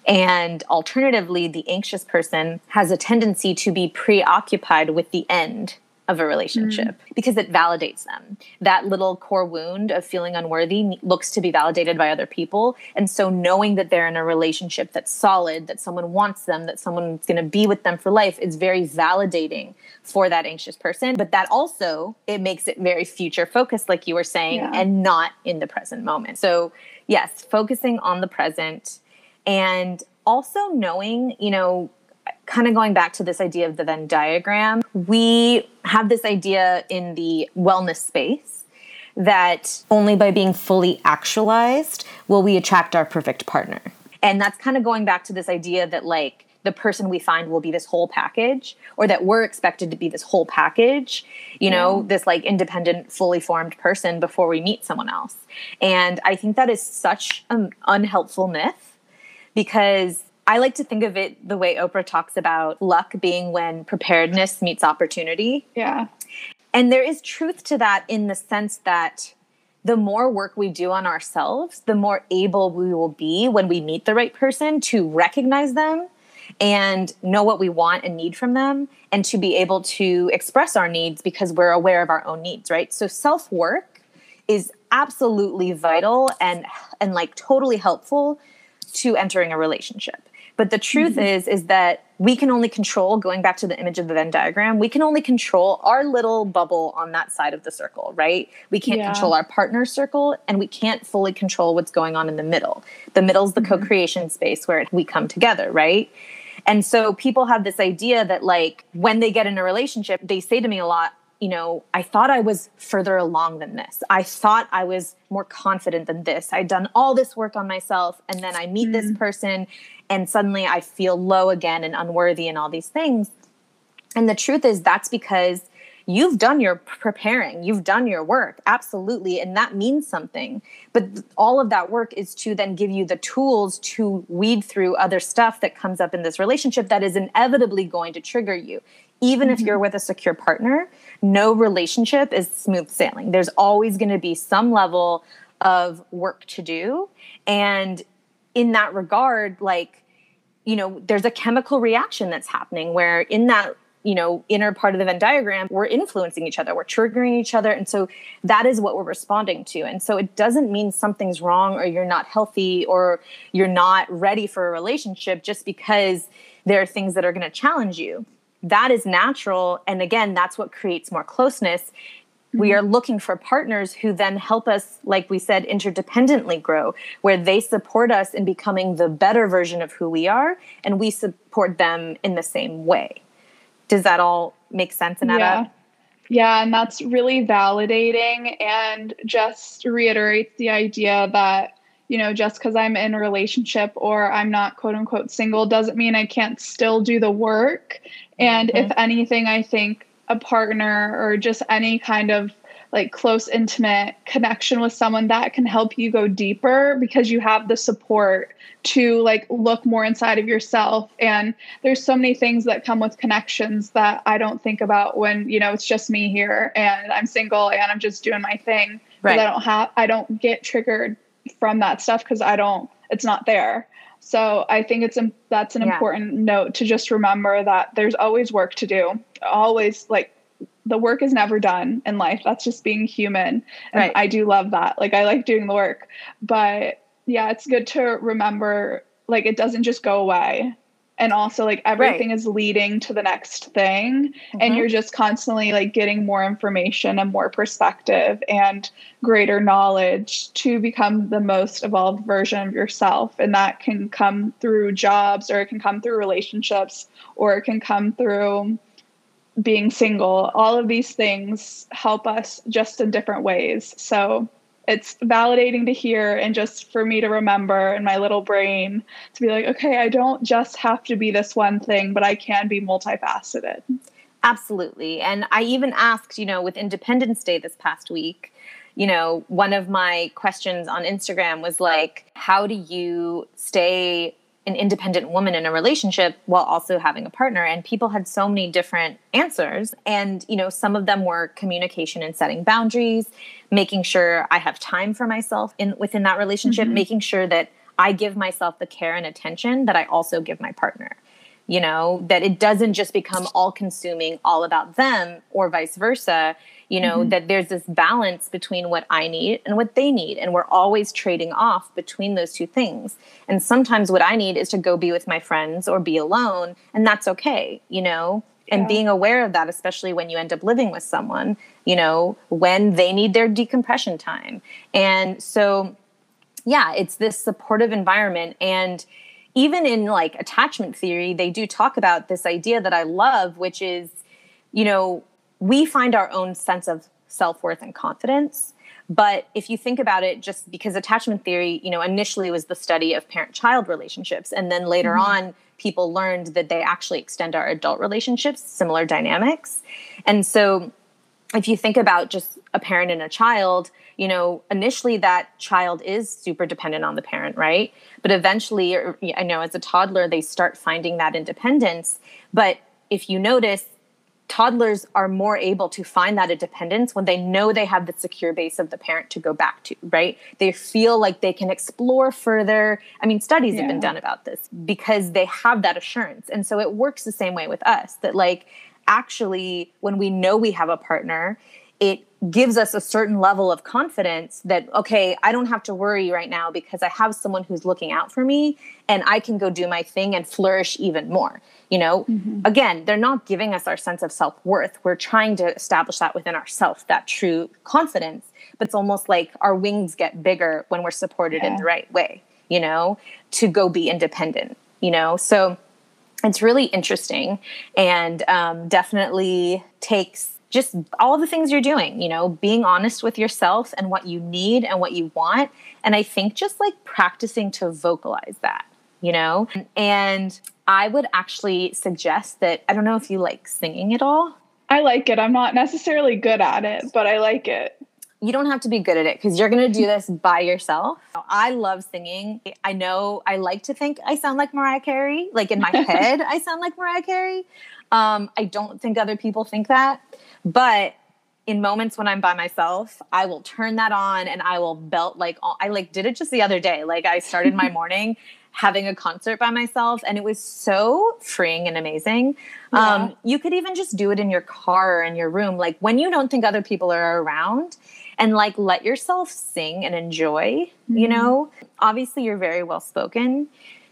And alternatively, the anxious person has a tendency to be preoccupied with the end of a relationship mm. because it validates them. That little core wound of feeling unworthy looks to be validated by other people. And so knowing that they're in a relationship that's solid, that someone wants them, that someone's going to be with them for life is very validating for that anxious person. But that also it makes it very future focused like you were saying yeah. and not in the present moment. So yes, focusing on the present and also knowing, you know, kind of going back to this idea of the Venn diagram, we have this idea in the wellness space that only by being fully actualized will we attract our perfect partner. And that's kind of going back to this idea that, like, the person we find will be this whole package or that we're expected to be this whole package you know yeah. this like independent fully formed person before we meet someone else and i think that is such an unhelpful myth because I like to think of it the way Oprah talks about luck being when preparedness meets opportunity. Yeah. And there is truth to that in the sense that the more work we do on ourselves, the more able we will be when we meet the right person to recognize them and know what we want and need from them and to be able to express our needs because we're aware of our own needs, right? So self work is absolutely vital and and like totally helpful to entering a relationship. But the truth mm-hmm. is is that we can only control going back to the image of the Venn diagram, we can only control our little bubble on that side of the circle, right? We can't yeah. control our partner circle and we can't fully control what's going on in the middle. The middle is the mm-hmm. co-creation space where we come together, right? And so people have this idea that like when they get in a relationship, they say to me a lot, you know, I thought I was further along than this. I thought I was more confident than this. I'd done all this work on myself. And then I meet mm. this person and suddenly I feel low again and unworthy and all these things. And the truth is, that's because you've done your preparing, you've done your work, absolutely. And that means something. But all of that work is to then give you the tools to weed through other stuff that comes up in this relationship that is inevitably going to trigger you. Even mm-hmm. if you're with a secure partner, no relationship is smooth sailing. There's always going to be some level of work to do. And in that regard, like, you know, there's a chemical reaction that's happening where in that you know inner part of the venn diagram we're influencing each other we're triggering each other. And so that is what we're responding to. And so it doesn't mean something's wrong or you're not healthy or you're not ready for a relationship just because there are things that are going to challenge you. That is natural. And again that's what creates more closeness. We mm-hmm. are looking for partners who then help us like we said interdependently grow where they support us in becoming the better version of who we are and we support them in the same way does that all make sense and add yeah. up? Yeah, and that's really validating and just reiterates the idea that, you know, just because I'm in a relationship or I'm not quote unquote single doesn't mean I can't still do the work. And mm-hmm. if anything, I think a partner or just any kind of like close intimate connection with someone that can help you go deeper because you have the support to like look more inside of yourself and there's so many things that come with connections that I don't think about when you know it's just me here and I'm single and I'm just doing my thing right. I don't have I don't get triggered from that stuff cuz I don't it's not there so I think it's that's an yeah. important note to just remember that there's always work to do always like the work is never done in life. That's just being human. And right. I do love that. Like I like doing the work. But yeah, it's good to remember like it doesn't just go away. And also like everything right. is leading to the next thing mm-hmm. and you're just constantly like getting more information and more perspective and greater knowledge to become the most evolved version of yourself and that can come through jobs or it can come through relationships or it can come through being single, all of these things help us just in different ways. So it's validating to hear and just for me to remember in my little brain to be like, okay, I don't just have to be this one thing, but I can be multifaceted. Absolutely. And I even asked, you know, with Independence Day this past week, you know, one of my questions on Instagram was like, how do you stay an independent woman in a relationship while also having a partner and people had so many different answers. And you know some of them were communication and setting boundaries making sure i have time for myself in within that relationship mm-hmm. making sure that i give myself the care and attention that i also give my partner. You know that it doesn't just become all consuming all about them or vice versa you know mm-hmm. that there's this balance between what i need and what they need and we're always trading off between those two things and sometimes what i need is to go be with my friends or be alone and that's okay you know and yeah. being aware of that especially when you end up living with someone you know when they need their decompression time and so yeah it's this supportive environment and even in like attachment theory they do talk about this idea that i love which is you know we find our own sense of self-worth and confidence. But if you think about it just because attachment theory you know initially was the study of parent child relationships and then later mm-hmm. on people learned that they actually extend our adult relationships similar dynamics. And so if you think about just a parent and a child you know initially that child is super dependent on the parent right? But eventually i know as a toddler they start finding that independence. But if you notice toddlers are more able to find that independence when they know they have the secure base of the parent to go back to, right? They feel like they can explore further. I mean, studies yeah. have been done about this because they have that assurance. And so it works the same way with us that, like, actually, when we know we have a partner, it gives us a certain level of confidence that okay i don't have to worry right now because i have someone who's looking out for me and i can go do my thing and flourish even more you know mm-hmm. again they're not giving us our sense of self-worth we're trying to establish that within ourselves that true confidence but it's almost like our wings get bigger when we're supported yeah. in the right way you know to go be independent you know so it's really interesting and um, definitely takes just all the things you're doing, you know, being honest with yourself and what you need and what you want. And I think just like practicing to vocalize that, you know? And I would actually suggest that I don't know if you like singing at all. I like it. I'm not necessarily good at it, but I like it. You don't have to be good at it because you're going to do this by yourself. I love singing. I know I like to think I sound like Mariah Carey. Like in my (laughs) head, I sound like Mariah Carey. Um, I don't think other people think that. But in moments when I'm by myself, I will turn that on and I will belt like I like did it just the other day. Like I started my (laughs) morning having a concert by myself and it was so freeing and amazing. Yeah. Um, you could even just do it in your car or in your room like when you don't think other people are around and like let yourself sing and enjoy, mm-hmm. you know. Obviously you're very well spoken,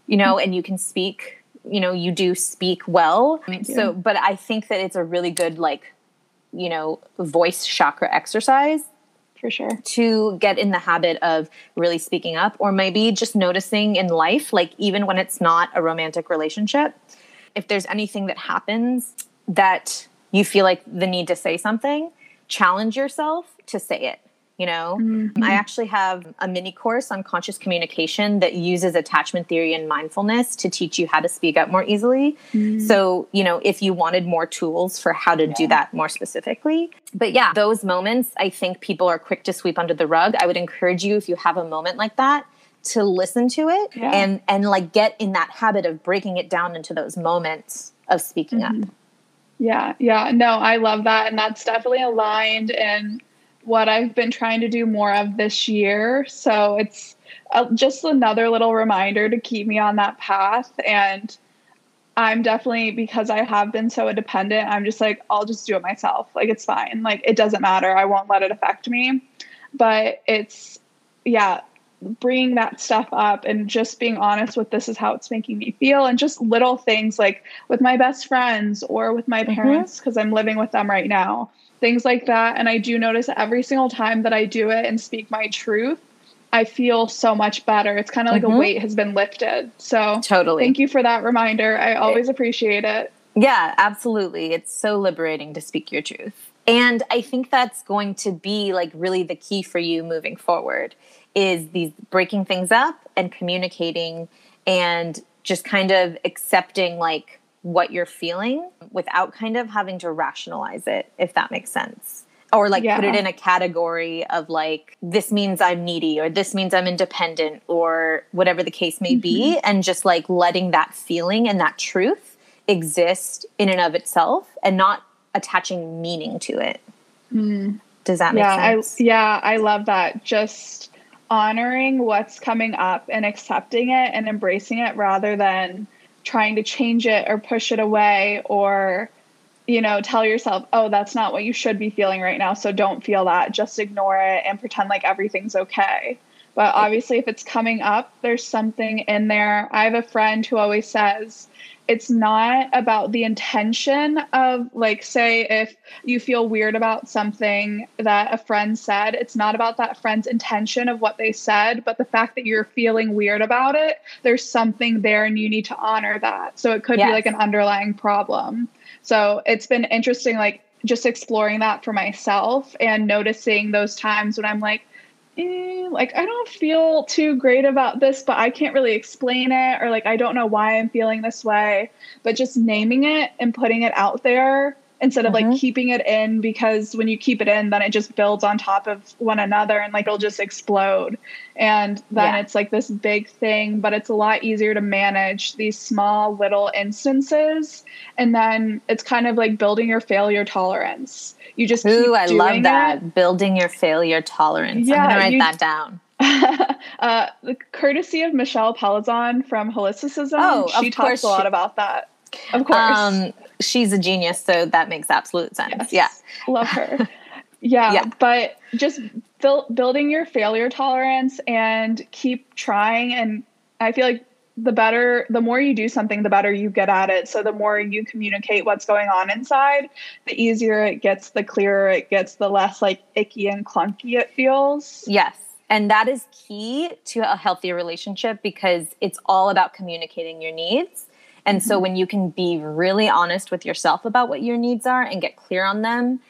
you know, and you can speak, you know, you do speak well. So but I think that it's a really good like you know, voice chakra exercise for sure to get in the habit of really speaking up or maybe just noticing in life like even when it's not a romantic relationship if there's anything that happens that you feel like the need to say something challenge yourself to say it you know mm-hmm. i actually have a mini course on conscious communication that uses attachment theory and mindfulness to teach you how to speak up more easily mm-hmm. so you know if you wanted more tools for how to yeah. do that more specifically but yeah those moments i think people are quick to sweep under the rug i would encourage you if you have a moment like that to listen to it yeah. and and like get in that habit of breaking it down into those moments of speaking mm-hmm. up yeah yeah no i love that and that's definitely aligned and what I've been trying to do more of this year. So it's uh, just another little reminder to keep me on that path. And I'm definitely, because I have been so independent, I'm just like, I'll just do it myself. Like, it's fine. Like, it doesn't matter. I won't let it affect me. But it's, yeah, bringing that stuff up and just being honest with this is how it's making me feel and just little things like with my best friends or with my mm-hmm. parents because mm-hmm. I'm living with them right now things like that. And I do notice every single time that I do it and speak my truth, I feel so much better. It's kind of like mm-hmm. a weight has been lifted. So, totally. Thank you for that reminder. I always appreciate it. Yeah, absolutely. It's so liberating to speak your truth. And I think that's going to be like really the key for you moving forward is these breaking things up and communicating and just kind of accepting like what you're feeling without kind of having to rationalize it, if that makes sense. Or like yeah. put it in a category of like, this means I'm needy or this means I'm independent or whatever the case may mm-hmm. be. And just like letting that feeling and that truth exist in and of itself and not attaching meaning to it. Mm. Does that make yeah, sense? I, yeah, I love that. Just honoring what's coming up and accepting it and embracing it rather than trying to change it or push it away or you know tell yourself oh that's not what you should be feeling right now so don't feel that. Just ignore it and pretend like everything's okay but obviously if it's coming up there's something in there. I have a friend who always says it's not about the intention of like say if you feel weird about something that a friend said it's not about that friend's intention of what they said but the fact that you're feeling weird about it there's something there and you need to honor that. So it could yes. be like an underlying problem. So it's been interesting like just exploring that for myself and noticing those times when i'm like eh, like I don't feel too great about this, but I can't really explain it, or like I don't know why I'm feeling this way. But just naming it and putting it out there instead of mm-hmm. like keeping it in because when you keep it in then it just builds on top of one another and like it'll just explode and then yeah. it's like this big thing but it's a lot easier to manage these small little instances and then it's kind of like building your failure tolerance you just Ooh, I love that. It. Building your failure tolerance. Yeah, I'm gonna write you, that down. (laughs) uh, the courtesy of Michelle Palazon from Holisticism. Oh, she talks a lot she, about that. Of course. Um, she's a genius, so that makes absolute sense. Yes. Yeah. Love her. (laughs) yeah, yeah, but just building your failure tolerance and keep trying and I feel like the better the more you do something the better you get at it. So the more you communicate what's going on inside the easier it gets the clearer it gets the less like icky and clunky it feels. Yes. And that is key to a healthy relationship because it's all about communicating your needs. And mm-hmm. so when you can be really honest with yourself about what your needs are and get clear on them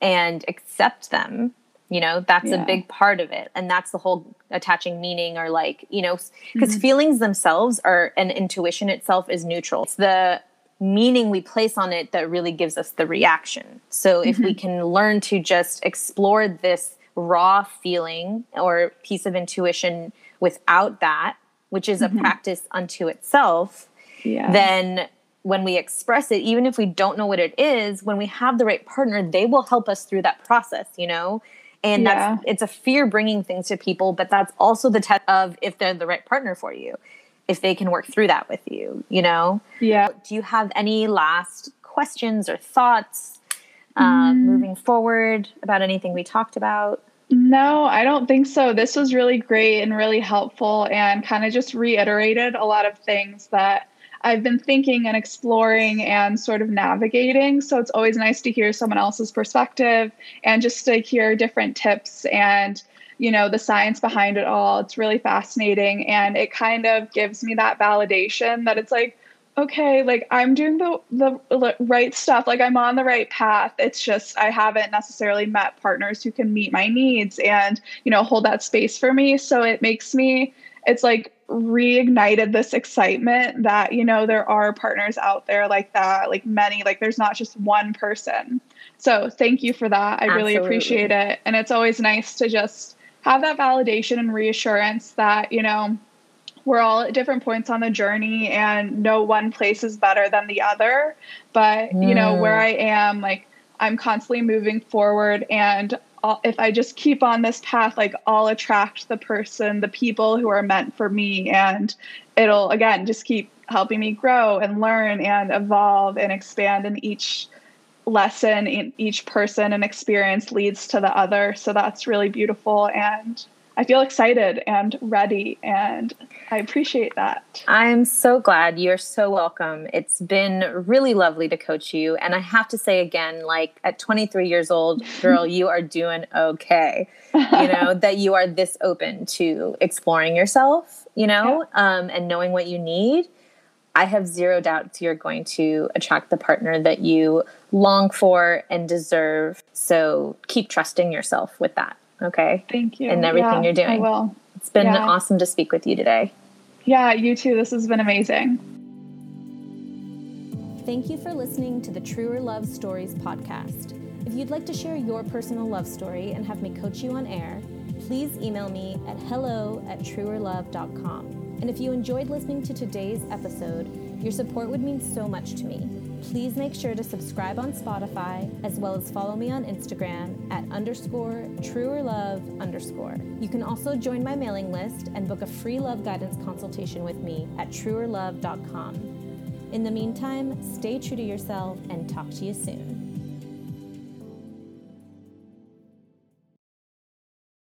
and accept them you know that's yeah. a big part of it and that's the whole attaching meaning or like you know because mm-hmm. feelings themselves are and intuition itself is neutral it's the meaning we place on it that really gives us the reaction so if mm-hmm. we can learn to just explore this raw feeling or piece of intuition without that which is mm-hmm. a practice unto itself yeah. then when we express it, even if we don't know what it is, when we have the right partner, they will help us through that process, you know? And yeah. that's it's a fear bringing things to people, but that's also the test of if they're the right partner for you, if they can work through that with you, you know? Yeah. Do you have any last questions or thoughts um, mm. moving forward about anything we talked about? No, I don't think so. This was really great and really helpful and kind of just reiterated a lot of things that I've been thinking and exploring and sort of navigating. So it's always nice to hear someone else's perspective and just to hear different tips and you know the science behind it all. It's really fascinating and it kind of gives me that validation that it's like okay, like I'm doing the the right stuff, like I'm on the right path. It's just I haven't necessarily met partners who can meet my needs and, you know, hold that space for me. So it makes me it's like reignited this excitement that you know there are partners out there like that like many like there's not just one person so thank you for that i Absolutely. really appreciate it and it's always nice to just have that validation and reassurance that you know we're all at different points on the journey and no one place is better than the other but mm. you know where mm. i am like i'm constantly moving forward and if I just keep on this path, like I'll attract the person, the people who are meant for me. And it'll, again, just keep helping me grow and learn and evolve and expand. And each lesson, in each person and experience leads to the other. So that's really beautiful. And I feel excited and ready, and I appreciate that. I'm so glad. You're so welcome. It's been really lovely to coach you. And I have to say again, like at 23 years old, (laughs) girl, you are doing okay. You know, (laughs) that you are this open to exploring yourself, you know, yeah. um, and knowing what you need. I have zero doubts you're going to attract the partner that you long for and deserve. So keep trusting yourself with that. Okay. Thank you. And everything yeah, you're doing. I will. It's been yeah. awesome to speak with you today. Yeah, you too. This has been amazing. Thank you for listening to the Truer Love Stories podcast. If you'd like to share your personal love story and have me coach you on air, please email me at hello at truerlove.com. And if you enjoyed listening to today's episode, your support would mean so much to me. Please make sure to subscribe on Spotify as well as follow me on Instagram at underscore truer love underscore. You can also join my mailing list and book a free love guidance consultation with me at truerlove.com. In the meantime, stay true to yourself and talk to you soon.